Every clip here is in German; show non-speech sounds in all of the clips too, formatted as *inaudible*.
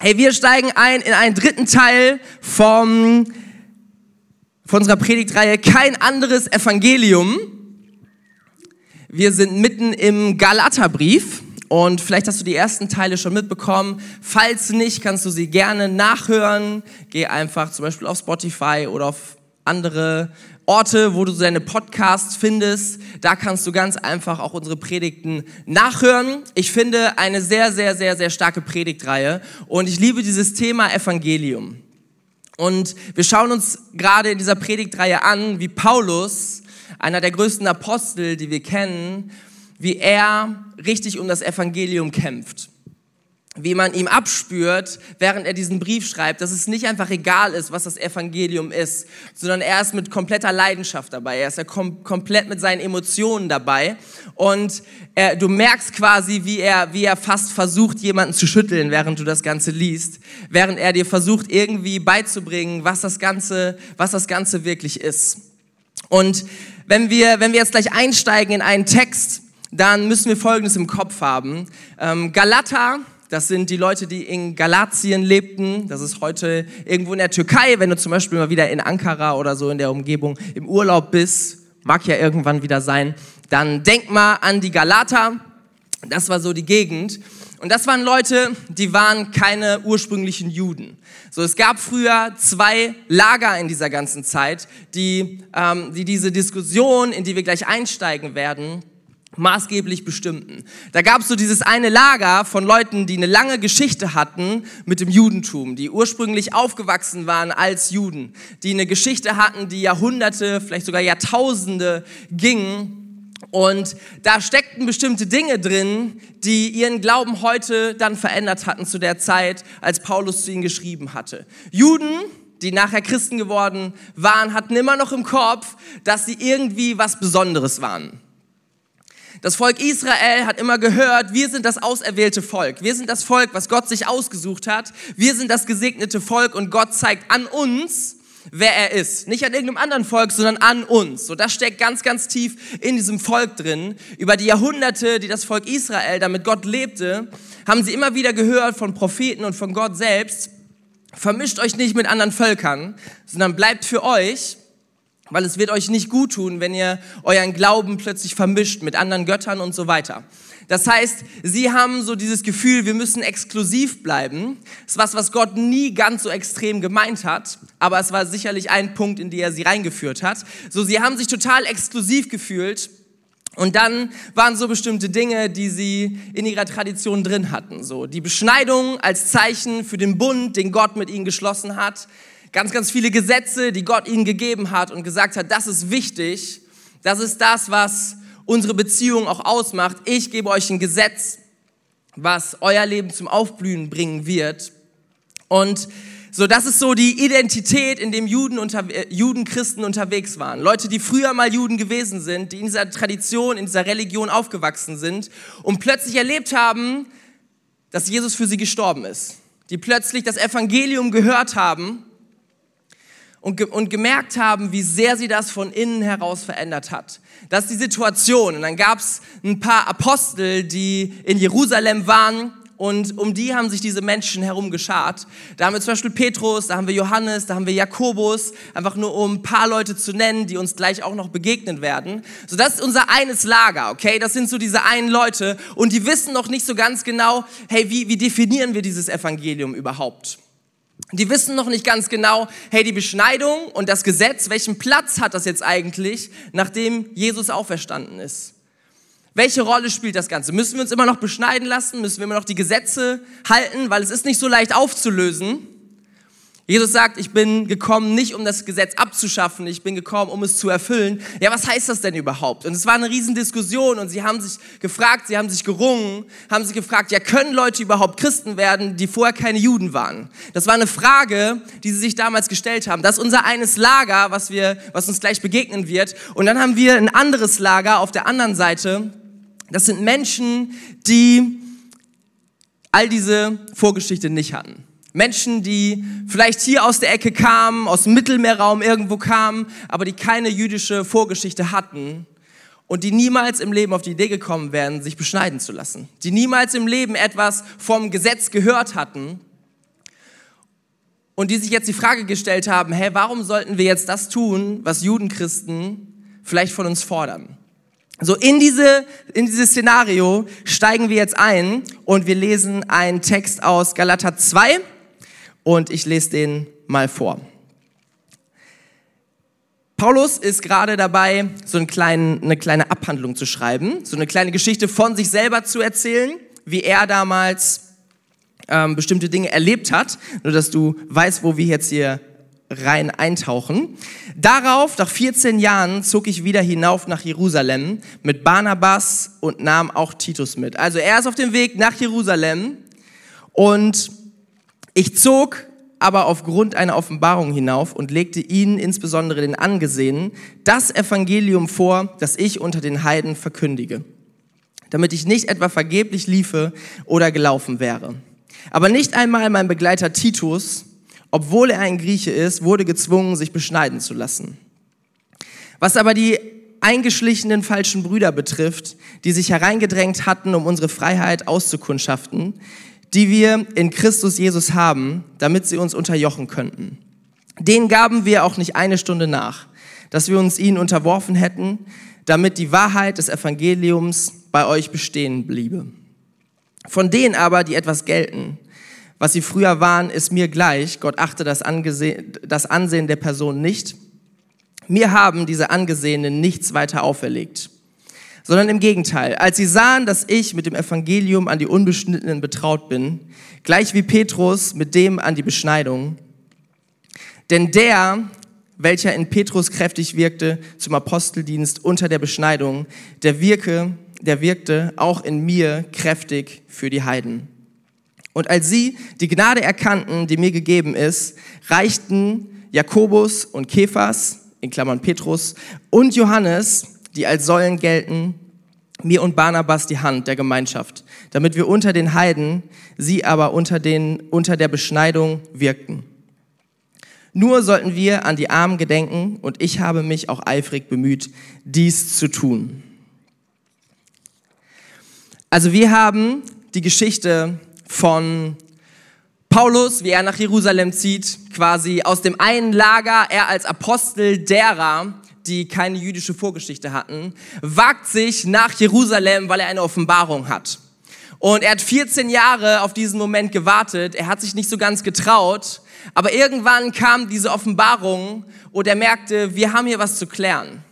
Hey, wir steigen ein in einen dritten Teil vom, von unserer Predigtreihe Kein anderes Evangelium. Wir sind mitten im Galaterbrief und vielleicht hast du die ersten Teile schon mitbekommen. Falls nicht, kannst du sie gerne nachhören. Geh einfach zum Beispiel auf Spotify oder auf andere Orte, wo du deine Podcasts findest. Da kannst du ganz einfach auch unsere Predigten nachhören. Ich finde eine sehr, sehr, sehr, sehr starke Predigtreihe und ich liebe dieses Thema Evangelium. Und wir schauen uns gerade in dieser Predigtreihe an, wie Paulus, einer der größten Apostel, die wir kennen, wie er richtig um das Evangelium kämpft wie man ihm abspürt, während er diesen Brief schreibt, dass es nicht einfach egal ist, was das Evangelium ist, sondern er ist mit kompletter Leidenschaft dabei. Er ist ja kom komplett mit seinen Emotionen dabei. Und er, du merkst quasi, wie er, wie er fast versucht, jemanden zu schütteln, während du das Ganze liest, während er dir versucht, irgendwie beizubringen, was das Ganze, was das Ganze wirklich ist. Und wenn wir, wenn wir jetzt gleich einsteigen in einen Text, dann müssen wir Folgendes im Kopf haben. Ähm, Galater, das sind die Leute, die in Galatien lebten. Das ist heute irgendwo in der Türkei. Wenn du zum Beispiel mal wieder in Ankara oder so in der Umgebung im Urlaub bist, mag ja irgendwann wieder sein, dann denk mal an die Galater. Das war so die Gegend. Und das waren Leute, die waren keine ursprünglichen Juden. So, es gab früher zwei Lager in dieser ganzen Zeit, die, ähm, die diese Diskussion, in die wir gleich einsteigen werden, maßgeblich bestimmten. Da gab es so dieses eine Lager von Leuten, die eine lange Geschichte hatten mit dem Judentum, die ursprünglich aufgewachsen waren als Juden, die eine Geschichte hatten, die Jahrhunderte, vielleicht sogar Jahrtausende ging. Und da steckten bestimmte Dinge drin, die ihren Glauben heute dann verändert hatten zu der Zeit, als Paulus zu ihnen geschrieben hatte. Juden, die nachher Christen geworden waren, hatten immer noch im Kopf, dass sie irgendwie was Besonderes waren das Volk Israel hat immer gehört, wir sind das auserwählte Volk. Wir sind das Volk, was Gott sich ausgesucht hat. Wir sind das gesegnete Volk und Gott zeigt an uns, wer er ist. Nicht an irgendeinem anderen Volk, sondern an uns. So, das steckt ganz, ganz tief in diesem Volk drin. Über die Jahrhunderte, die das Volk Israel damit Gott lebte, haben sie immer wieder gehört von Propheten und von Gott selbst. Vermischt euch nicht mit anderen Völkern, sondern bleibt für euch weil es wird euch nicht gut tun, wenn ihr euren Glauben plötzlich vermischt mit anderen Göttern und so weiter. Das heißt, sie haben so dieses Gefühl, wir müssen exklusiv bleiben. Das ist was, was Gott nie ganz so extrem gemeint hat, aber es war sicherlich ein Punkt, in den er sie reingeführt hat. So, sie haben sich total exklusiv gefühlt und dann waren so bestimmte Dinge, die sie in ihrer Tradition drin hatten. So, die Beschneidung als Zeichen für den Bund, den Gott mit ihnen geschlossen hat ganz, ganz viele Gesetze, die Gott ihnen gegeben hat und gesagt hat, das ist wichtig, das ist das, was unsere Beziehung auch ausmacht. Ich gebe euch ein Gesetz, was euer Leben zum Aufblühen bringen wird. Und so, das ist so die Identität, in dem Juden, unter, äh, Juden, Christen unterwegs waren. Leute, die früher mal Juden gewesen sind, die in dieser Tradition, in dieser Religion aufgewachsen sind und plötzlich erlebt haben, dass Jesus für sie gestorben ist. Die plötzlich das Evangelium gehört haben und, ge und gemerkt haben, wie sehr sie das von innen heraus verändert hat. Das ist die Situation. Und dann gab es ein paar Apostel, die in Jerusalem waren und um die haben sich diese Menschen herum geschart. Da haben wir zum Beispiel Petrus, da haben wir Johannes, da haben wir Jakobus, einfach nur um ein paar Leute zu nennen, die uns gleich auch noch begegnen werden. So, das ist unser eines Lager, okay? Das sind so diese einen Leute und die wissen noch nicht so ganz genau, hey, wie, wie definieren wir dieses Evangelium überhaupt? Die wissen noch nicht ganz genau, hey, die Beschneidung und das Gesetz, welchen Platz hat das jetzt eigentlich, nachdem Jesus auferstanden ist? Welche Rolle spielt das Ganze? Müssen wir uns immer noch beschneiden lassen? Müssen wir immer noch die Gesetze halten? Weil es ist nicht so leicht aufzulösen. Jesus sagt, ich bin gekommen, nicht um das Gesetz abzuschaffen, ich bin gekommen, um es zu erfüllen. Ja, was heißt das denn überhaupt? Und es war eine Riesendiskussion und sie haben sich gefragt, sie haben sich gerungen, haben sich gefragt, ja, können Leute überhaupt Christen werden, die vorher keine Juden waren? Das war eine Frage, die sie sich damals gestellt haben. Das ist unser eines Lager, was, wir, was uns gleich begegnen wird. Und dann haben wir ein anderes Lager auf der anderen Seite. Das sind Menschen, die all diese Vorgeschichte nicht hatten. Menschen, die vielleicht hier aus der Ecke kamen, aus dem Mittelmeerraum irgendwo kamen, aber die keine jüdische Vorgeschichte hatten und die niemals im Leben auf die Idee gekommen wären, sich beschneiden zu lassen. Die niemals im Leben etwas vom Gesetz gehört hatten und die sich jetzt die Frage gestellt haben, hä, warum sollten wir jetzt das tun, was Judenchristen vielleicht von uns fordern? So in diese in dieses Szenario steigen wir jetzt ein und wir lesen einen Text aus Galater 2 und ich lese den mal vor. Paulus ist gerade dabei, so einen kleinen, eine kleine Abhandlung zu schreiben, so eine kleine Geschichte von sich selber zu erzählen, wie er damals ähm, bestimmte Dinge erlebt hat, nur dass du weißt, wo wir jetzt hier rein eintauchen. Darauf, nach 14 Jahren, zog ich wieder hinauf nach Jerusalem mit Barnabas und nahm auch Titus mit. Also er ist auf dem Weg nach Jerusalem und ich zog aber aufgrund einer Offenbarung hinauf und legte ihnen, insbesondere den Angesehenen, das Evangelium vor, das ich unter den Heiden verkündige, damit ich nicht etwa vergeblich liefe oder gelaufen wäre. Aber nicht einmal mein Begleiter Titus, obwohl er ein Grieche ist, wurde gezwungen, sich beschneiden zu lassen. Was aber die eingeschlichenen falschen Brüder betrifft, die sich hereingedrängt hatten, um unsere Freiheit auszukundschaften, die wir in Christus Jesus haben, damit sie uns unterjochen könnten. Denen gaben wir auch nicht eine Stunde nach, dass wir uns ihnen unterworfen hätten, damit die Wahrheit des Evangeliums bei euch bestehen bliebe. Von denen aber, die etwas gelten, was sie früher waren, ist mir gleich. Gott achte das, das Ansehen der Person nicht. Mir haben diese Angesehenen nichts weiter auferlegt, sondern im Gegenteil. Als sie sahen, dass ich mit dem Evangelium an die Unbeschnittenen betraut bin, gleich wie Petrus mit dem an die Beschneidung, denn der, welcher in Petrus kräftig wirkte zum Aposteldienst unter der Beschneidung, der wirke, der wirkte auch in mir kräftig für die Heiden. Und als sie die Gnade erkannten, die mir gegeben ist, reichten Jakobus und Kephas, in Klammern Petrus, und Johannes, die als Säulen gelten, mir und Barnabas die Hand der Gemeinschaft, damit wir unter den Heiden, sie aber unter, den, unter der Beschneidung wirkten. Nur sollten wir an die Armen gedenken und ich habe mich auch eifrig bemüht, dies zu tun. Also wir haben die Geschichte von Paulus, wie er nach Jerusalem zieht, quasi aus dem einen Lager, er als Apostel derer, die keine jüdische Vorgeschichte hatten, wagt sich nach Jerusalem, weil er eine Offenbarung hat. Und er hat 14 Jahre auf diesen Moment gewartet, er hat sich nicht so ganz getraut, aber irgendwann kam diese Offenbarung und er merkte, wir haben hier was zu klären.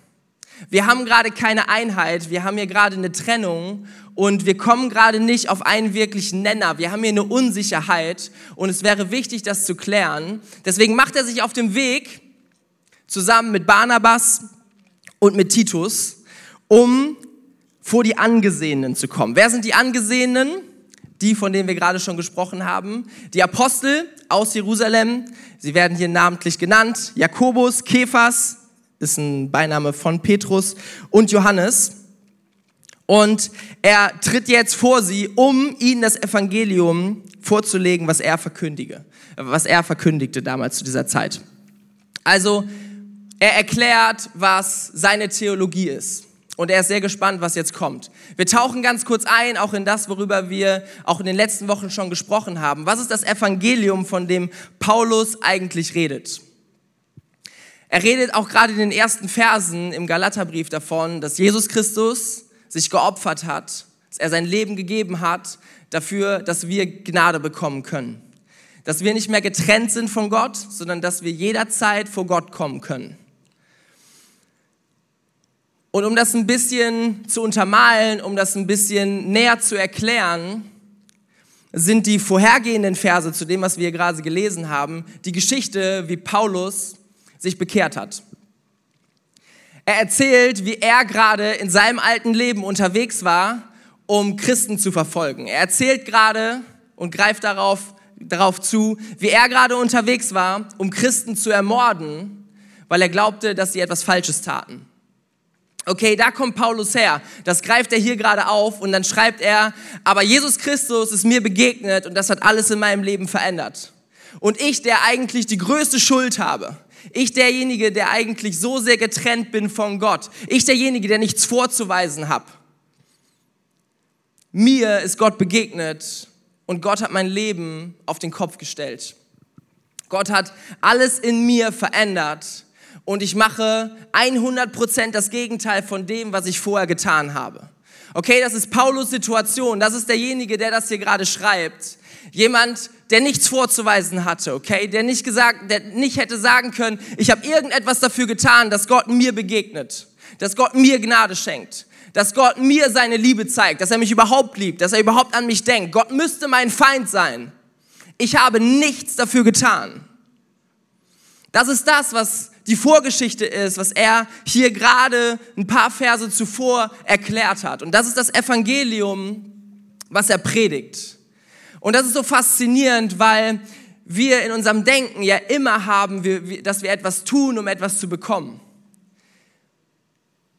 Wir haben gerade keine Einheit, wir haben hier gerade eine Trennung und wir kommen gerade nicht auf einen wirklichen Nenner. Wir haben hier eine Unsicherheit und es wäre wichtig, das zu klären. Deswegen macht er sich auf den Weg zusammen mit Barnabas und mit Titus, um vor die Angesehenen zu kommen. Wer sind die Angesehenen? Die, von denen wir gerade schon gesprochen haben. Die Apostel aus Jerusalem. Sie werden hier namentlich genannt. Jakobus, Kephas, ist ein Beiname von Petrus und Johannes. Und er tritt jetzt vor sie, um ihnen das Evangelium vorzulegen, was er verkündige, was er verkündigte damals zu dieser Zeit. Also, er erklärt, was seine Theologie ist. Und er ist sehr gespannt, was jetzt kommt. Wir tauchen ganz kurz ein, auch in das, worüber wir auch in den letzten Wochen schon gesprochen haben. Was ist das Evangelium, von dem Paulus eigentlich redet? Er redet auch gerade in den ersten Versen im Galaterbrief davon, dass Jesus Christus sich geopfert hat, dass er sein Leben gegeben hat dafür, dass wir Gnade bekommen können. Dass wir nicht mehr getrennt sind von Gott, sondern dass wir jederzeit vor Gott kommen können. Und um das ein bisschen zu untermalen, um das ein bisschen näher zu erklären, sind die vorhergehenden Verse zu dem, was wir gerade gelesen haben, die Geschichte, wie Paulus sich bekehrt hat. Er erzählt, wie er gerade in seinem alten Leben unterwegs war, um Christen zu verfolgen. Er erzählt gerade und greift darauf, darauf zu, wie er gerade unterwegs war, um Christen zu ermorden, weil er glaubte, dass sie etwas Falsches taten. Okay, da kommt Paulus her. Das greift er hier gerade auf und dann schreibt er, aber Jesus Christus ist mir begegnet und das hat alles in meinem Leben verändert. Und ich, der eigentlich die größte Schuld habe, ich derjenige, der eigentlich so sehr getrennt bin von Gott. Ich derjenige, der nichts vorzuweisen habe. Mir ist Gott begegnet und Gott hat mein Leben auf den Kopf gestellt. Gott hat alles in mir verändert und ich mache 100% das Gegenteil von dem, was ich vorher getan habe. Okay, das ist Paulus Situation. Das ist derjenige, der das hier gerade schreibt. Jemand, der nichts vorzuweisen hatte, okay, der nicht gesagt, der nicht hätte sagen können, ich habe irgendetwas dafür getan, dass Gott mir begegnet, dass Gott mir Gnade schenkt, dass Gott mir seine Liebe zeigt, dass er mich überhaupt liebt, dass er überhaupt an mich denkt. Gott müsste mein Feind sein. Ich habe nichts dafür getan. Das ist das, was die Vorgeschichte ist, was er hier gerade ein paar Verse zuvor erklärt hat. Und das ist das Evangelium, was er predigt. Und das ist so faszinierend, weil wir in unserem Denken ja immer haben, dass wir etwas tun, um etwas zu bekommen.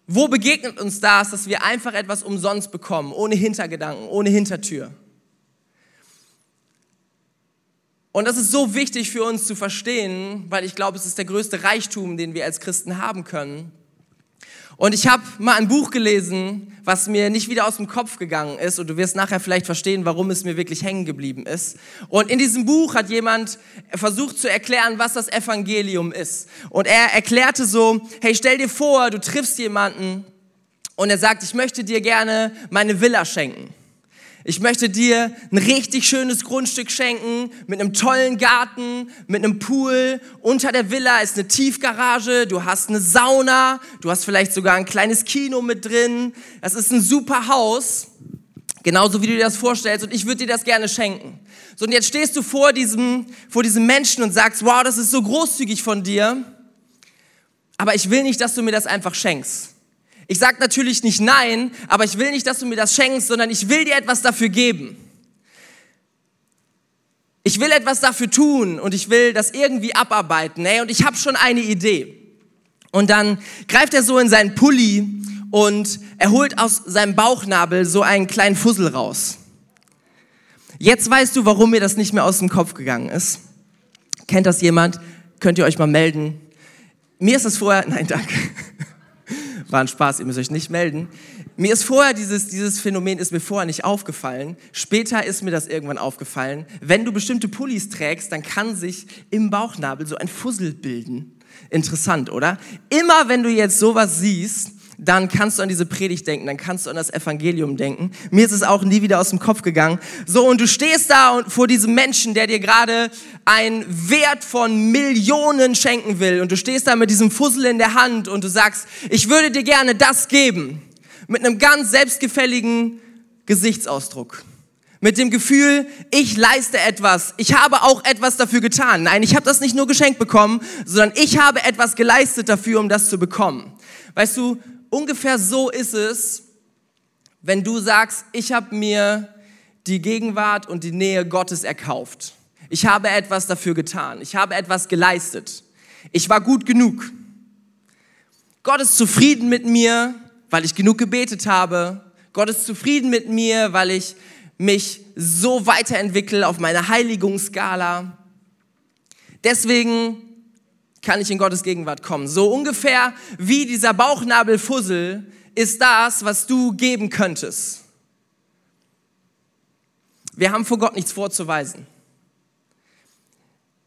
Wo begegnet uns das, dass wir einfach etwas umsonst bekommen, ohne Hintergedanken, ohne Hintertür? Und das ist so wichtig für uns zu verstehen, weil ich glaube, es ist der größte Reichtum, den wir als Christen haben können. Und ich habe mal ein Buch gelesen, was mir nicht wieder aus dem Kopf gegangen ist. Und du wirst nachher vielleicht verstehen, warum es mir wirklich hängen geblieben ist. Und in diesem Buch hat jemand versucht zu erklären, was das Evangelium ist. Und er erklärte so, hey, stell dir vor, du triffst jemanden und er sagt, ich möchte dir gerne meine Villa schenken. Ich möchte dir ein richtig schönes Grundstück schenken mit einem tollen Garten, mit einem Pool. Unter der Villa ist eine Tiefgarage, du hast eine Sauna, du hast vielleicht sogar ein kleines Kino mit drin. Das ist ein super Haus, genauso wie du dir das vorstellst und ich würde dir das gerne schenken. So und jetzt stehst du vor diesem, vor diesem Menschen und sagst, wow, das ist so großzügig von dir, aber ich will nicht, dass du mir das einfach schenkst. Ich sage natürlich nicht nein, aber ich will nicht, dass du mir das schenkst, sondern ich will dir etwas dafür geben. Ich will etwas dafür tun und ich will das irgendwie abarbeiten. Ey, und ich habe schon eine Idee. Und dann greift er so in seinen Pulli und er holt aus seinem Bauchnabel so einen kleinen Fussel raus. Jetzt weißt du, warum mir das nicht mehr aus dem Kopf gegangen ist. Kennt das jemand? Könnt ihr euch mal melden? Mir ist es vorher, *laughs* nein, danke. War ein Spaß, ihr müsst euch nicht melden. Mir ist vorher dieses, dieses Phänomen ist mir vorher nicht aufgefallen. Später ist mir das irgendwann aufgefallen. Wenn du bestimmte Pullis trägst, dann kann sich im Bauchnabel so ein Fussel bilden. Interessant, oder? Immer wenn du jetzt sowas siehst, dann kannst du an diese Predigt denken, dann kannst du an das Evangelium denken. Mir ist es auch nie wieder aus dem Kopf gegangen. So, und du stehst da und vor diesem Menschen, der dir gerade einen Wert von Millionen schenken will. Und du stehst da mit diesem Fussel in der Hand und du sagst, ich würde dir gerne das geben. Mit einem ganz selbstgefälligen Gesichtsausdruck. Mit dem Gefühl, ich leiste etwas, ich habe auch etwas dafür getan. Nein, ich habe das nicht nur geschenkt bekommen, sondern ich habe etwas geleistet dafür, um das zu bekommen. Weißt du, ungefähr so ist es, wenn du sagst, ich habe mir die Gegenwart und die Nähe Gottes erkauft. Ich habe etwas dafür getan. Ich habe etwas geleistet. Ich war gut genug. Gott ist zufrieden mit mir, weil ich genug gebetet habe. Gott ist zufrieden mit mir, weil ich mich so weiterentwickle auf meiner Heiligungsskala. Deswegen kann ich in Gottes Gegenwart kommen. So ungefähr wie dieser Bauchnabelfussel ist das, was du geben könntest. Wir haben vor Gott nichts vorzuweisen.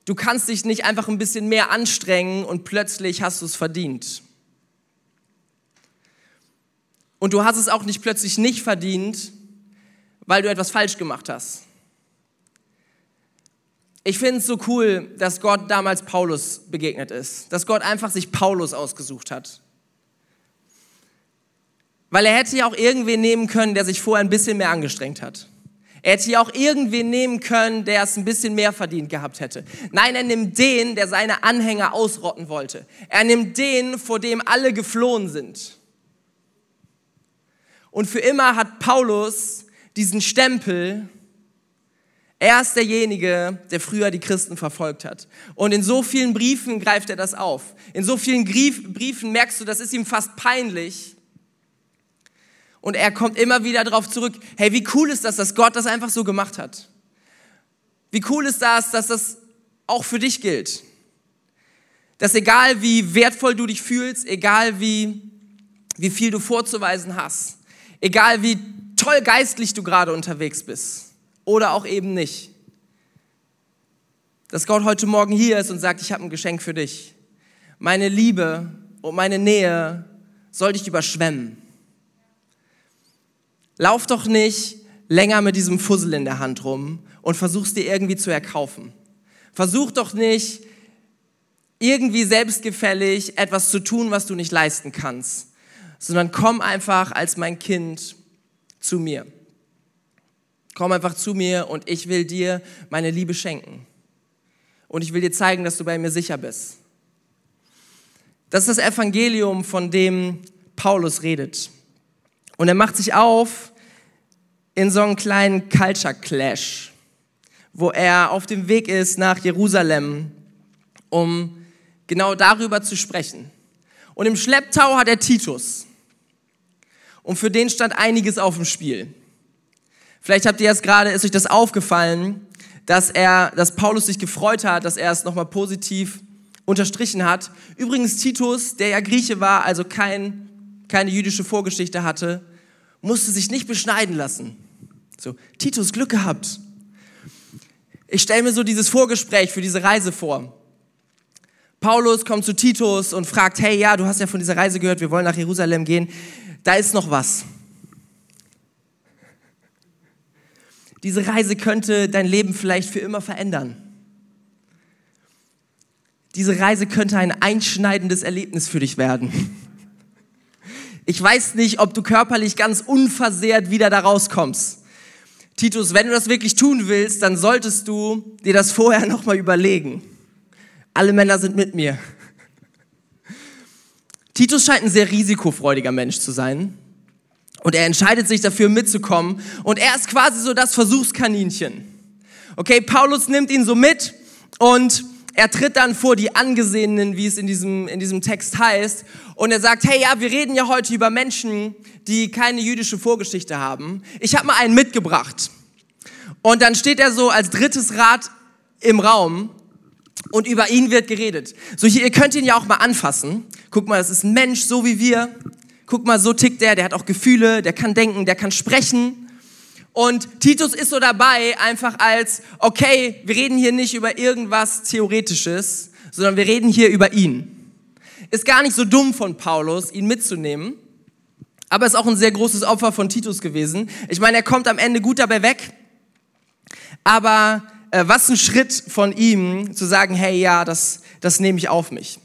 Du kannst dich nicht einfach ein bisschen mehr anstrengen und plötzlich hast du es verdient. Und du hast es auch nicht plötzlich nicht verdient, weil du etwas falsch gemacht hast. Ich finde es so cool, dass Gott damals Paulus begegnet ist, dass Gott einfach sich Paulus ausgesucht hat. Weil er hätte ja auch irgendwen nehmen können, der sich vorher ein bisschen mehr angestrengt hat. Er hätte ja auch irgendwen nehmen können, der es ein bisschen mehr verdient gehabt hätte. Nein, er nimmt den, der seine Anhänger ausrotten wollte. Er nimmt den, vor dem alle geflohen sind. Und für immer hat Paulus diesen Stempel, er ist derjenige, der früher die Christen verfolgt hat. Und in so vielen Briefen greift er das auf. In so vielen Briefen merkst du, das ist ihm fast peinlich. Und er kommt immer wieder darauf zurück, hey, wie cool ist das, dass Gott das einfach so gemacht hat? Wie cool ist das, dass das auch für dich gilt? Dass egal wie wertvoll du dich fühlst, egal wie, wie viel du vorzuweisen hast, egal wie toll geistlich du gerade unterwegs bist, oder auch eben nicht. dass Gott heute Morgen hier ist und sagt, ich habe ein Geschenk für dich. Meine Liebe und meine Nähe soll dich überschwemmen. Lauf doch nicht länger mit diesem Fussel in der Hand rum und versuchst dir irgendwie zu erkaufen. Versuch doch nicht irgendwie selbstgefällig etwas zu tun, was du nicht leisten kannst, sondern komm einfach als mein Kind zu mir. Komm einfach zu mir und ich will dir meine Liebe schenken. Und ich will dir zeigen, dass du bei mir sicher bist. Das ist das Evangelium, von dem Paulus redet. Und er macht sich auf in so einen kleinen Culture Clash, wo er auf dem Weg ist nach Jerusalem, um genau darüber zu sprechen. Und im Schlepptau hat er Titus. Und für den stand einiges auf dem Spiel. Vielleicht habt ihr jetzt gerade, ist euch das aufgefallen, dass er, dass Paulus sich gefreut hat, dass er es nochmal positiv unterstrichen hat. Übrigens Titus, der ja Grieche war, also kein, keine jüdische Vorgeschichte hatte, musste sich nicht beschneiden lassen. So, Titus, Glück gehabt. Ich stelle mir so dieses Vorgespräch für diese Reise vor. Paulus kommt zu Titus und fragt, hey, ja, du hast ja von dieser Reise gehört, wir wollen nach Jerusalem gehen. Da ist noch was. Diese Reise könnte dein Leben vielleicht für immer verändern. Diese Reise könnte ein einschneidendes Erlebnis für dich werden. Ich weiß nicht, ob du körperlich ganz unversehrt wieder da rauskommst. Titus, wenn du das wirklich tun willst, dann solltest du dir das vorher *laughs* nochmal überlegen. Alle Männer sind mit mir. Titus scheint ein sehr risikofreudiger Mensch zu sein. Und er entscheidet sich dafür mitzukommen. Und er ist quasi so das Versuchskaninchen. Okay, Paulus nimmt ihn so mit und er tritt dann vor die Angesehenen, wie es in diesem, in diesem Text heißt. Und er sagt, hey, ja, wir reden ja heute über Menschen, die keine jüdische Vorgeschichte haben. Ich habe mal einen mitgebracht. Und dann steht er so als drittes Rad im Raum und über ihn wird geredet. So, hier, ihr könnt ihn ja auch mal anfassen. Guck mal, das ist ein Mensch, so wie wir guck mal, so tickt der, der hat auch Gefühle, der kann denken, der kann sprechen. Und Titus ist so dabei, einfach als, okay, wir reden hier nicht über irgendwas Theoretisches, sondern wir reden hier über ihn. Ist gar nicht so dumm von Paulus, ihn mitzunehmen, aber ist auch ein sehr großes Opfer von Titus gewesen. Ich meine, er kommt am Ende gut dabei weg, aber äh, was ein Schritt von ihm, zu sagen, hey, ja, das, das nehme ich auf mich.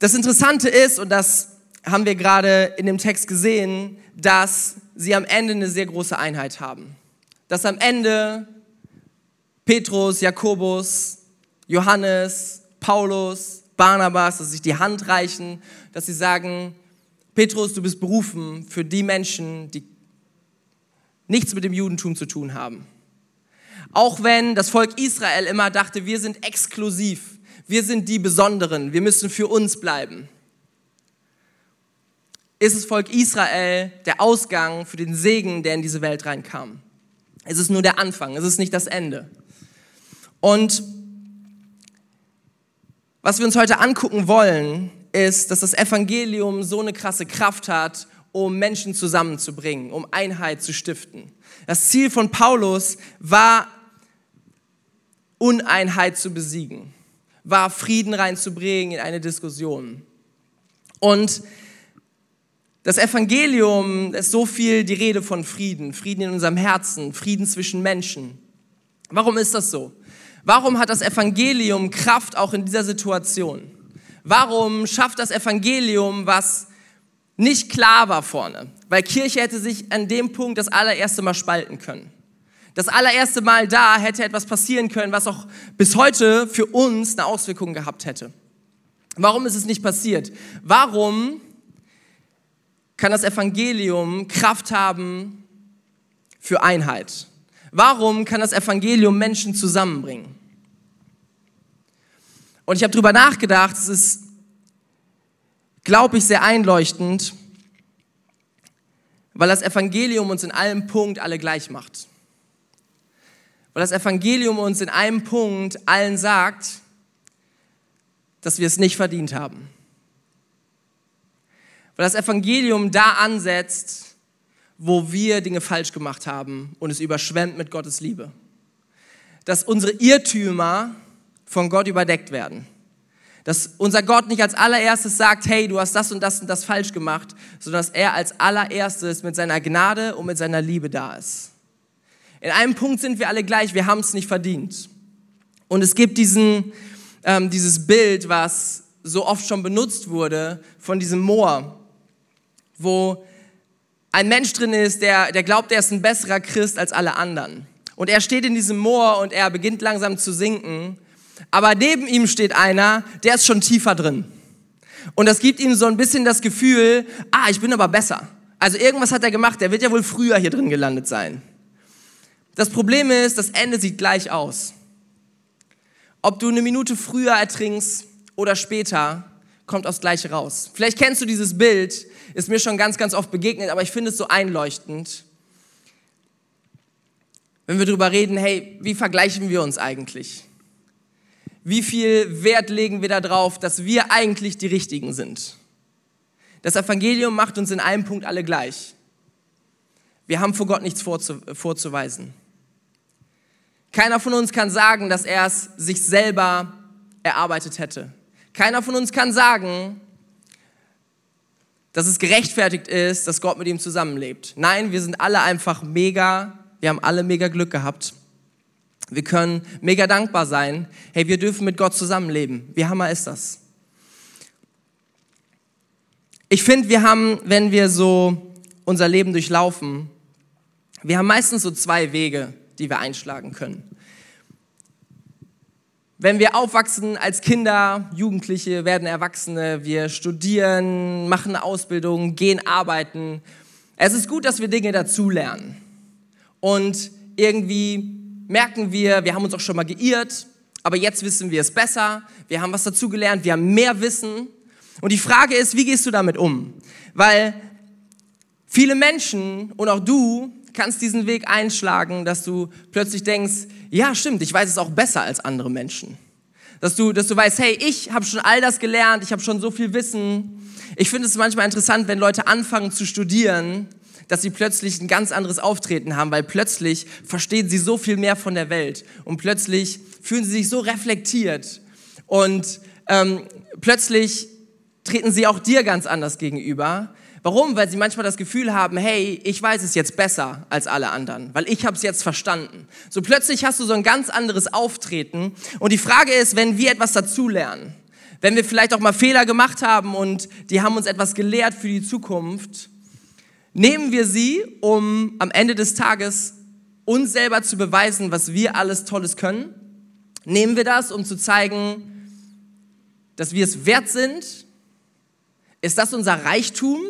Das Interessante ist, und das haben wir gerade in dem Text gesehen, dass sie am Ende eine sehr große Einheit haben. Dass am Ende Petrus, Jakobus, Johannes, Paulus, Barnabas, dass sie sich die Hand reichen, dass sie sagen, Petrus, du bist berufen für die Menschen, die nichts mit dem Judentum zu tun haben. Auch wenn das Volk Israel immer dachte, wir sind exklusiv, wir sind die Besonderen, wir müssen für uns bleiben. Ist das Volk Israel der Ausgang für den Segen, der in diese Welt reinkam? Es ist nur der Anfang, es ist nicht das Ende. Und was wir uns heute angucken wollen, ist, dass das Evangelium so eine krasse Kraft hat, um Menschen zusammenzubringen, um Einheit zu stiften. Das Ziel von Paulus war, Uneinheit zu besiegen war, Frieden reinzubringen in eine Diskussion. Und das Evangelium ist so viel die Rede von Frieden, Frieden in unserem Herzen, Frieden zwischen Menschen. Warum ist das so? Warum hat das Evangelium Kraft auch in dieser Situation? Warum schafft das Evangelium, was nicht klar war vorne? Weil Kirche hätte sich an dem Punkt das allererste Mal spalten können. Das allererste Mal da hätte etwas passieren können, was auch bis heute für uns eine Auswirkung gehabt hätte. Warum ist es nicht passiert? Warum kann das Evangelium Kraft haben für Einheit? Warum kann das Evangelium Menschen zusammenbringen? Und ich habe darüber nachgedacht, es ist, glaube ich, sehr einleuchtend, weil das Evangelium uns in allem Punkt alle gleich macht. Weil das Evangelium uns in einem Punkt allen sagt, dass wir es nicht verdient haben. Weil das Evangelium da ansetzt, wo wir Dinge falsch gemacht haben und es überschwemmt mit Gottes Liebe. dass unsere Irrtümer von Gott überdeckt werden. Dass unser Gott nicht als allererstes sagt, hey, du hast das und das und das falsch gemacht, sondern dass er als allererstes mit seiner Gnade und mit seiner Liebe da ist. In einem Punkt sind wir alle gleich, wir haben es nicht verdient. Und es gibt diesen, ähm, dieses Bild, was so oft schon benutzt wurde, von diesem Moor, wo ein Mensch drin ist, der, der glaubt, er ist ein besserer Christ als alle anderen. Und er steht in diesem Moor und er beginnt langsam zu sinken. Aber neben ihm steht einer, der ist schon tiefer drin. Und das gibt ihm so ein bisschen das Gefühl, ah, ich bin aber besser. Also irgendwas hat er gemacht, der wird ja wohl früher hier drin gelandet sein. Das Problem ist, das Ende sieht gleich aus. Ob du eine Minute früher ertrinkst oder später, kommt aufs Gleiche raus. Vielleicht kennst du dieses Bild, ist mir schon ganz, ganz oft begegnet, aber ich finde es so einleuchtend. Wenn wir darüber reden, hey, wie vergleichen wir uns eigentlich? Wie viel Wert legen wir darauf, dass wir eigentlich die Richtigen sind? Das Evangelium macht uns in einem Punkt alle gleich. Wir haben vor Gott nichts vorzu vorzuweisen. Keiner von uns kann sagen, dass er es sich selber erarbeitet hätte. Keiner von uns kann sagen, dass es gerechtfertigt ist, dass Gott mit ihm zusammenlebt. Nein, wir sind alle einfach mega, wir haben alle mega Glück gehabt. Wir können mega dankbar sein. Hey, wir dürfen mit Gott zusammenleben. Wie hammer ist das? Ich finde, wir haben, wenn wir so unser Leben durchlaufen, wir haben meistens so zwei Wege, die wir einschlagen können. Wenn wir aufwachsen als Kinder, Jugendliche, werden Erwachsene, wir studieren, machen Ausbildung, gehen arbeiten. Es ist gut, dass wir Dinge dazulernen. Und irgendwie merken wir, wir haben uns auch schon mal geirrt, aber jetzt wissen wir es besser, wir haben was dazugelernt, wir haben mehr Wissen. Und die Frage ist, wie gehst du damit um? Weil viele Menschen und auch du kannst diesen Weg einschlagen, dass du plötzlich denkst, ja stimmt, ich weiß es auch besser als andere Menschen. Dass du, dass du weißt, hey, ich habe schon all das gelernt, ich habe schon so viel Wissen. Ich finde es manchmal interessant, wenn Leute anfangen zu studieren, dass sie plötzlich ein ganz anderes Auftreten haben, weil plötzlich verstehen sie so viel mehr von der Welt und plötzlich fühlen sie sich so reflektiert und ähm, plötzlich treten sie auch dir ganz anders gegenüber, Warum? Weil sie manchmal das Gefühl haben, hey, ich weiß es jetzt besser als alle anderen, weil ich habe es jetzt verstanden. So plötzlich hast du so ein ganz anderes Auftreten und die Frage ist, wenn wir etwas dazulernen, wenn wir vielleicht auch mal Fehler gemacht haben und die haben uns etwas gelehrt für die Zukunft, nehmen wir sie, um am Ende des Tages uns selber zu beweisen, was wir alles Tolles können? Nehmen wir das, um zu zeigen, dass wir es wert sind? Ist das unser Reichtum?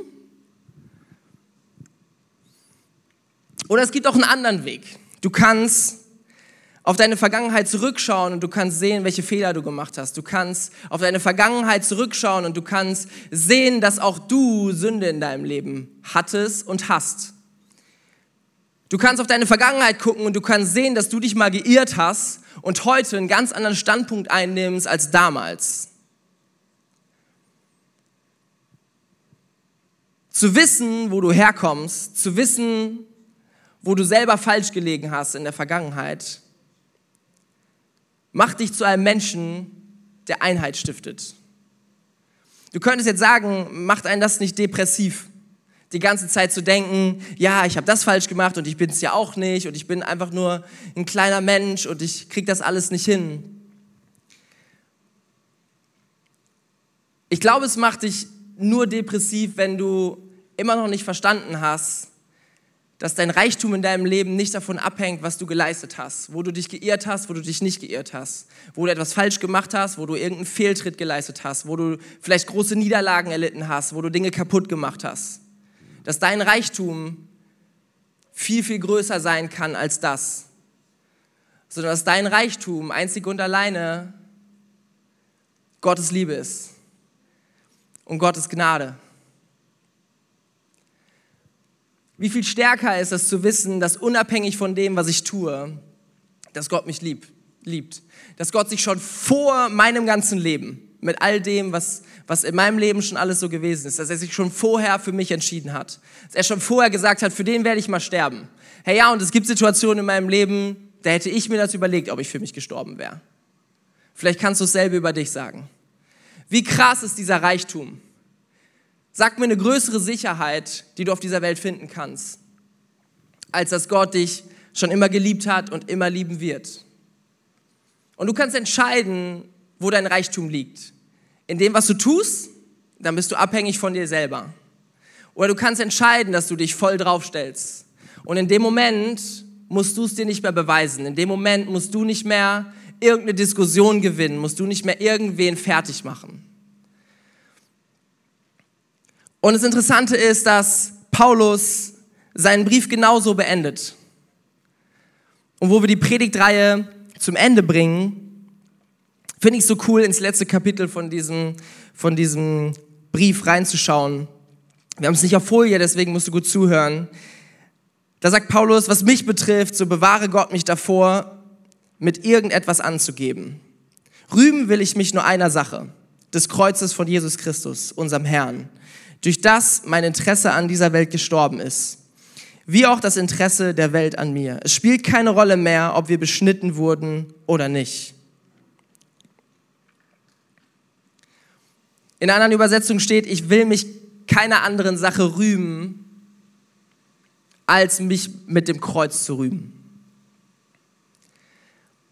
Oder es gibt auch einen anderen Weg. Du kannst auf deine Vergangenheit zurückschauen und du kannst sehen, welche Fehler du gemacht hast. Du kannst auf deine Vergangenheit zurückschauen und du kannst sehen, dass auch du Sünde in deinem Leben hattest und hast. Du kannst auf deine Vergangenheit gucken und du kannst sehen, dass du dich mal geirrt hast und heute einen ganz anderen Standpunkt einnimmst als damals. Zu wissen, wo du herkommst, zu wissen, wo du selber falsch gelegen hast in der Vergangenheit, macht dich zu einem Menschen, der Einheit stiftet. Du könntest jetzt sagen, macht einen das nicht depressiv, die ganze Zeit zu denken, ja, ich habe das falsch gemacht und ich bin es ja auch nicht und ich bin einfach nur ein kleiner Mensch und ich kriege das alles nicht hin. Ich glaube, es macht dich nur depressiv, wenn du immer noch nicht verstanden hast, dass dein Reichtum in deinem Leben nicht davon abhängt, was du geleistet hast, wo du dich geirrt hast, wo du dich nicht geirrt hast, wo du etwas falsch gemacht hast, wo du irgendeinen Fehltritt geleistet hast, wo du vielleicht große Niederlagen erlitten hast, wo du Dinge kaputt gemacht hast. Dass dein Reichtum viel, viel größer sein kann als das, sondern dass dein Reichtum einzig und alleine Gottes Liebe ist und Gottes Gnade. Wie viel stärker ist es zu wissen, dass unabhängig von dem, was ich tue, dass Gott mich lieb, liebt. Dass Gott sich schon vor meinem ganzen Leben, mit all dem, was, was in meinem Leben schon alles so gewesen ist, dass er sich schon vorher für mich entschieden hat. Dass er schon vorher gesagt hat, für den werde ich mal sterben. Hey ja, und es gibt Situationen in meinem Leben, da hätte ich mir das überlegt, ob ich für mich gestorben wäre. Vielleicht kannst du dasselbe über dich sagen. Wie krass ist dieser Reichtum? Sag mir eine größere Sicherheit, die du auf dieser Welt finden kannst, als dass Gott dich schon immer geliebt hat und immer lieben wird. Und du kannst entscheiden, wo dein Reichtum liegt. In dem, was du tust, dann bist du abhängig von dir selber. Oder du kannst entscheiden, dass du dich voll draufstellst. Und in dem Moment musst du es dir nicht mehr beweisen. In dem Moment musst du nicht mehr irgendeine Diskussion gewinnen, musst du nicht mehr irgendwen fertig machen. Und das Interessante ist, dass Paulus seinen Brief genauso beendet. Und wo wir die Predigtreihe zum Ende bringen, finde ich so cool, ins letzte Kapitel von diesem, von diesem Brief reinzuschauen. Wir haben es nicht auf Folie, deswegen musst du gut zuhören. Da sagt Paulus, was mich betrifft, so bewahre Gott mich davor, mit irgendetwas anzugeben. Rühmen will ich mich nur einer Sache, des Kreuzes von Jesus Christus, unserem Herrn, durch das mein Interesse an dieser Welt gestorben ist, wie auch das Interesse der Welt an mir. Es spielt keine Rolle mehr, ob wir beschnitten wurden oder nicht. In einer anderen Übersetzung steht, ich will mich keiner anderen Sache rühmen, als mich mit dem Kreuz zu rühmen.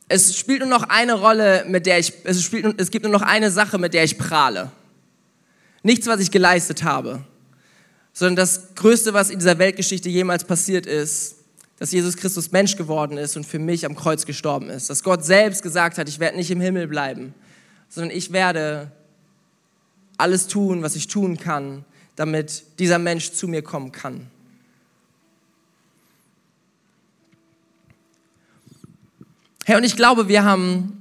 Es spielt nur noch eine Rolle, mit der ich, es, spielt, es gibt nur noch eine Sache, mit der ich prahle. Nichts, was ich geleistet habe, sondern das Größte, was in dieser Weltgeschichte jemals passiert ist, dass Jesus Christus Mensch geworden ist und für mich am Kreuz gestorben ist. Dass Gott selbst gesagt hat, ich werde nicht im Himmel bleiben, sondern ich werde alles tun, was ich tun kann, damit dieser Mensch zu mir kommen kann. Hey, und ich glaube, wir haben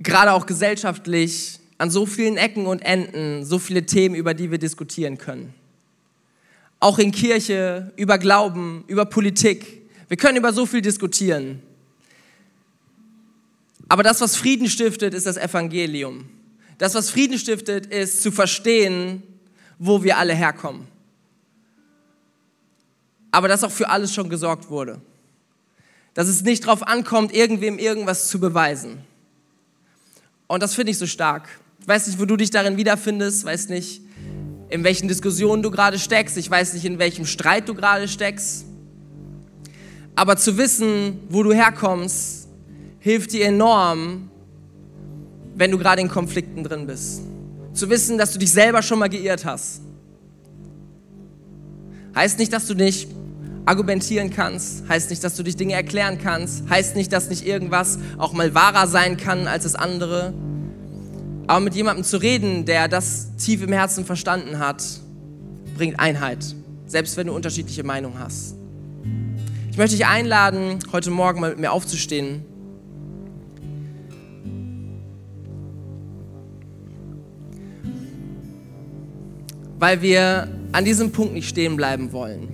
gerade auch gesellschaftlich an so vielen Ecken und Enden so viele Themen, über die wir diskutieren können. Auch in Kirche, über Glauben, über Politik. Wir können über so viel diskutieren. Aber das, was Frieden stiftet, ist das Evangelium. Das, was Frieden stiftet, ist zu verstehen, wo wir alle herkommen. Aber dass auch für alles schon gesorgt wurde dass es nicht darauf ankommt, irgendwem irgendwas zu beweisen. Und das finde ich so stark. Ich weiß nicht, wo du dich darin wiederfindest, weiß nicht, in welchen Diskussionen du gerade steckst, ich weiß nicht, in welchem Streit du gerade steckst. Aber zu wissen, wo du herkommst, hilft dir enorm, wenn du gerade in Konflikten drin bist. Zu wissen, dass du dich selber schon mal geirrt hast. Heißt nicht, dass du nicht argumentieren kannst, heißt nicht, dass du dich Dinge erklären kannst, heißt nicht, dass nicht irgendwas auch mal wahrer sein kann als das andere. Aber mit jemandem zu reden, der das tief im Herzen verstanden hat, bringt Einheit, selbst wenn du unterschiedliche Meinungen hast. Ich möchte dich einladen, heute Morgen mal mit mir aufzustehen. Weil wir an diesem Punkt nicht stehen bleiben wollen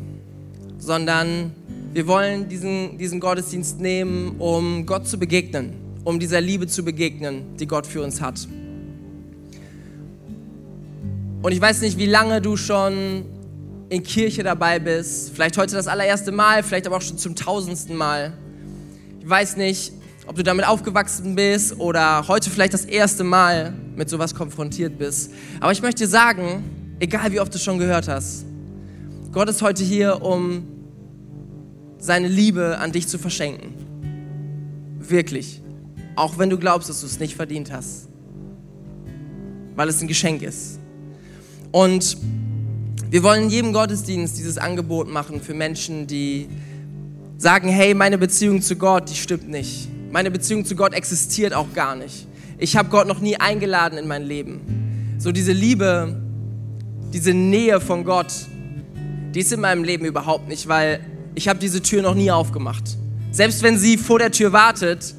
sondern wir wollen diesen, diesen Gottesdienst nehmen, um Gott zu begegnen, um dieser Liebe zu begegnen, die Gott für uns hat. Und ich weiß nicht, wie lange du schon in Kirche dabei bist, vielleicht heute das allererste Mal, vielleicht aber auch schon zum tausendsten Mal. Ich weiß nicht, ob du damit aufgewachsen bist oder heute vielleicht das erste Mal mit sowas konfrontiert bist. Aber ich möchte sagen, egal wie oft du schon gehört hast, Gott ist heute hier, um seine Liebe an dich zu verschenken. Wirklich. Auch wenn du glaubst, dass du es nicht verdient hast. Weil es ein Geschenk ist. Und wir wollen in jedem Gottesdienst dieses Angebot machen für Menschen, die sagen, hey, meine Beziehung zu Gott, die stimmt nicht. Meine Beziehung zu Gott existiert auch gar nicht. Ich habe Gott noch nie eingeladen in mein Leben. So diese Liebe, diese Nähe von Gott, die ist in meinem Leben überhaupt nicht, weil ich habe diese Tür noch nie aufgemacht. Selbst wenn sie vor der Tür wartet,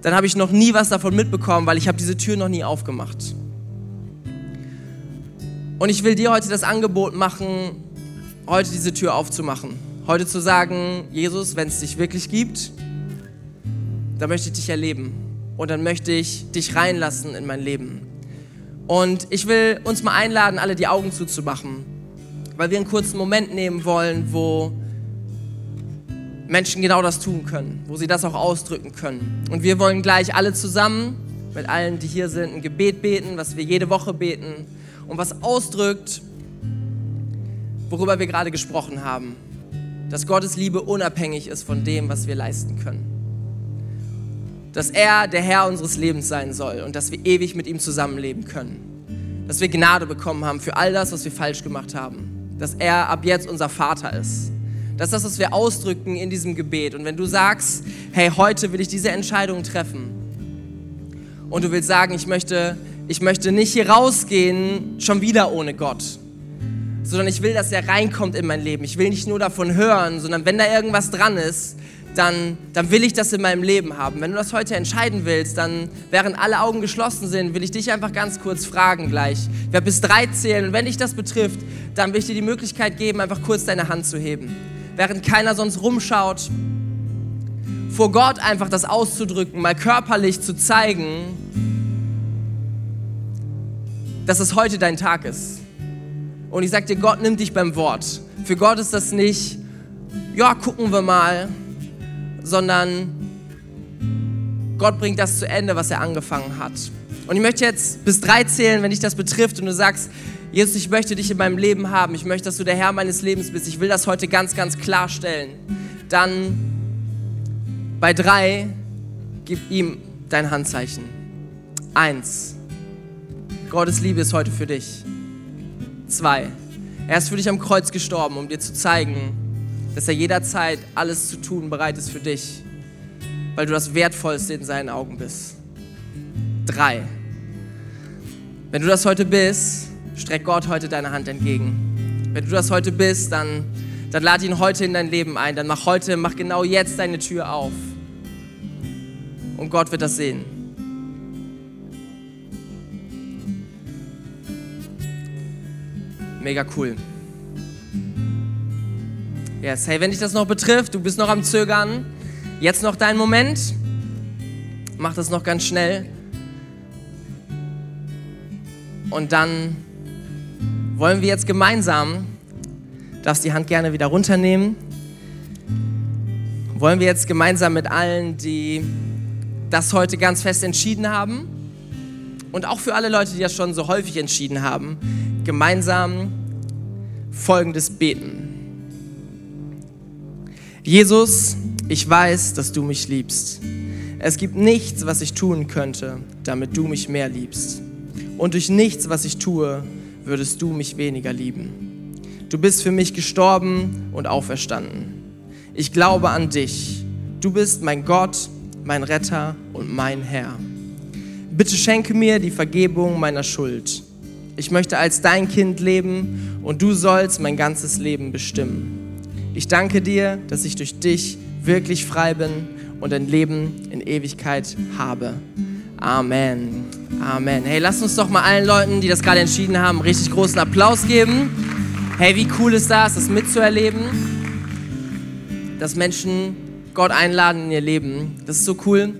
dann habe ich noch nie was davon mitbekommen, weil ich habe diese Tür noch nie aufgemacht. Und ich will dir heute das Angebot machen, heute diese Tür aufzumachen. Heute zu sagen, Jesus, wenn es dich wirklich gibt, dann möchte ich dich erleben. Und dann möchte ich dich reinlassen in mein Leben. Und ich will uns mal einladen, alle die Augen zuzumachen, weil wir einen kurzen Moment nehmen wollen, wo Menschen genau das tun können, wo sie das auch ausdrücken können. Und wir wollen gleich alle zusammen mit allen, die hier sind, ein Gebet beten, was wir jede Woche beten und was ausdrückt, worüber wir gerade gesprochen haben. Dass Gottes Liebe unabhängig ist von dem, was wir leisten können. Dass er der Herr unseres Lebens sein soll und dass wir ewig mit ihm zusammenleben können. Dass wir Gnade bekommen haben für all das, was wir falsch gemacht haben. Dass er ab jetzt unser Vater ist. Das ist das, was wir ausdrücken in diesem Gebet. Und wenn du sagst, hey, heute will ich diese Entscheidung treffen und du willst sagen, ich möchte, ich möchte nicht hier rausgehen, schon wieder ohne Gott, sondern ich will, dass er reinkommt in mein Leben. Ich will nicht nur davon hören, sondern wenn da irgendwas dran ist, dann, dann will ich das in meinem Leben haben. Wenn du das heute entscheiden willst, dann, während alle Augen geschlossen sind, will ich dich einfach ganz kurz fragen gleich. Ich werde bis drei zählen und wenn dich das betrifft, dann will ich dir die Möglichkeit geben, einfach kurz deine Hand zu heben. Während keiner sonst rumschaut, vor Gott einfach das auszudrücken, mal körperlich zu zeigen, dass es heute dein Tag ist. Und ich sage dir, Gott nimmt dich beim Wort. Für Gott ist das nicht, ja, gucken wir mal, sondern Gott bringt das zu Ende, was er angefangen hat. Und ich möchte jetzt bis drei zählen, wenn dich das betrifft und du sagst, Jesus, ich möchte dich in meinem Leben haben. Ich möchte, dass du der Herr meines Lebens bist. Ich will das heute ganz, ganz klarstellen. Dann bei drei, gib ihm dein Handzeichen. Eins. Gottes Liebe ist heute für dich. Zwei. Er ist für dich am Kreuz gestorben, um dir zu zeigen, dass er jederzeit alles zu tun bereit ist für dich, weil du das Wertvollste in seinen Augen bist. Drei. Wenn du das heute bist, streck Gott heute deine Hand entgegen. Wenn du das heute bist, dann, dann lad ihn heute in dein Leben ein. Dann mach heute, mach genau jetzt deine Tür auf. Und Gott wird das sehen. Mega cool. Yes, hey, wenn dich das noch betrifft, du bist noch am Zögern, jetzt noch dein Moment. Mach das noch ganz schnell. Und dann wollen wir jetzt gemeinsam, darfst die Hand gerne wieder runternehmen, wollen wir jetzt gemeinsam mit allen, die das heute ganz fest entschieden haben und auch für alle Leute, die das schon so häufig entschieden haben, gemeinsam Folgendes beten. Jesus, ich weiß, dass du mich liebst. Es gibt nichts, was ich tun könnte, damit du mich mehr liebst. Und durch nichts, was ich tue, würdest du mich weniger lieben. Du bist für mich gestorben und auferstanden. Ich glaube an dich. Du bist mein Gott, mein Retter und mein Herr. Bitte schenke mir die Vergebung meiner Schuld ich möchte als dein Kind leben und du sollst mein ganzes Leben bestimmen. Ich danke dir, dass ich durch dich wirklich frei bin und ein Leben in Ewigkeit habe. Amen. Amen. Hey, lasst uns doch mal allen Leuten, die das gerade entschieden haben, richtig großen Applaus geben. Hey, wie cool ist das, das mitzuerleben, dass Menschen Gott einladen in ihr Leben. Das ist so cool,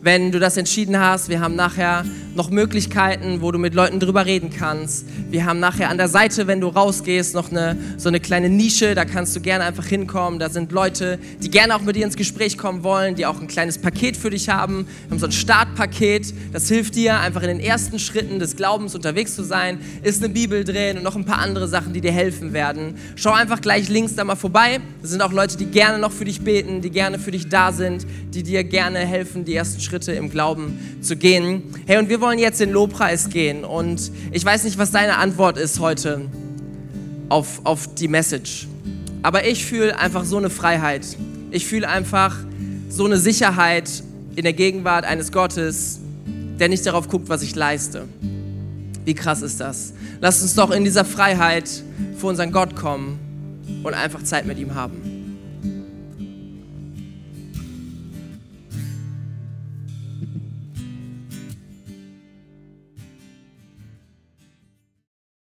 wenn du das entschieden hast. Wir haben nachher noch Möglichkeiten, wo du mit Leuten drüber reden kannst. Wir haben nachher an der Seite, wenn du rausgehst, noch eine, so eine kleine Nische, da kannst du gerne einfach hinkommen. Da sind Leute, die gerne auch mit dir ins Gespräch kommen wollen, die auch ein kleines Paket für dich haben. Wir haben so ein Startpaket, das hilft dir, einfach in den ersten Schritten des Glaubens unterwegs zu sein. Ist eine Bibel drin und noch ein paar andere Sachen, die dir helfen werden. Schau einfach gleich links da mal vorbei. Das sind auch Leute, die gerne noch für dich beten, die gerne für dich da sind, die dir gerne helfen, die ersten Schritte im Glauben zu gehen. Hey, und wir wollen wollen jetzt in Lobpreis gehen und ich weiß nicht, was deine Antwort ist heute auf, auf die Message. Aber ich fühle einfach so eine Freiheit. Ich fühle einfach so eine Sicherheit in der Gegenwart eines Gottes, der nicht darauf guckt, was ich leiste. Wie krass ist das? Lass uns doch in dieser Freiheit vor unseren Gott kommen und einfach Zeit mit ihm haben.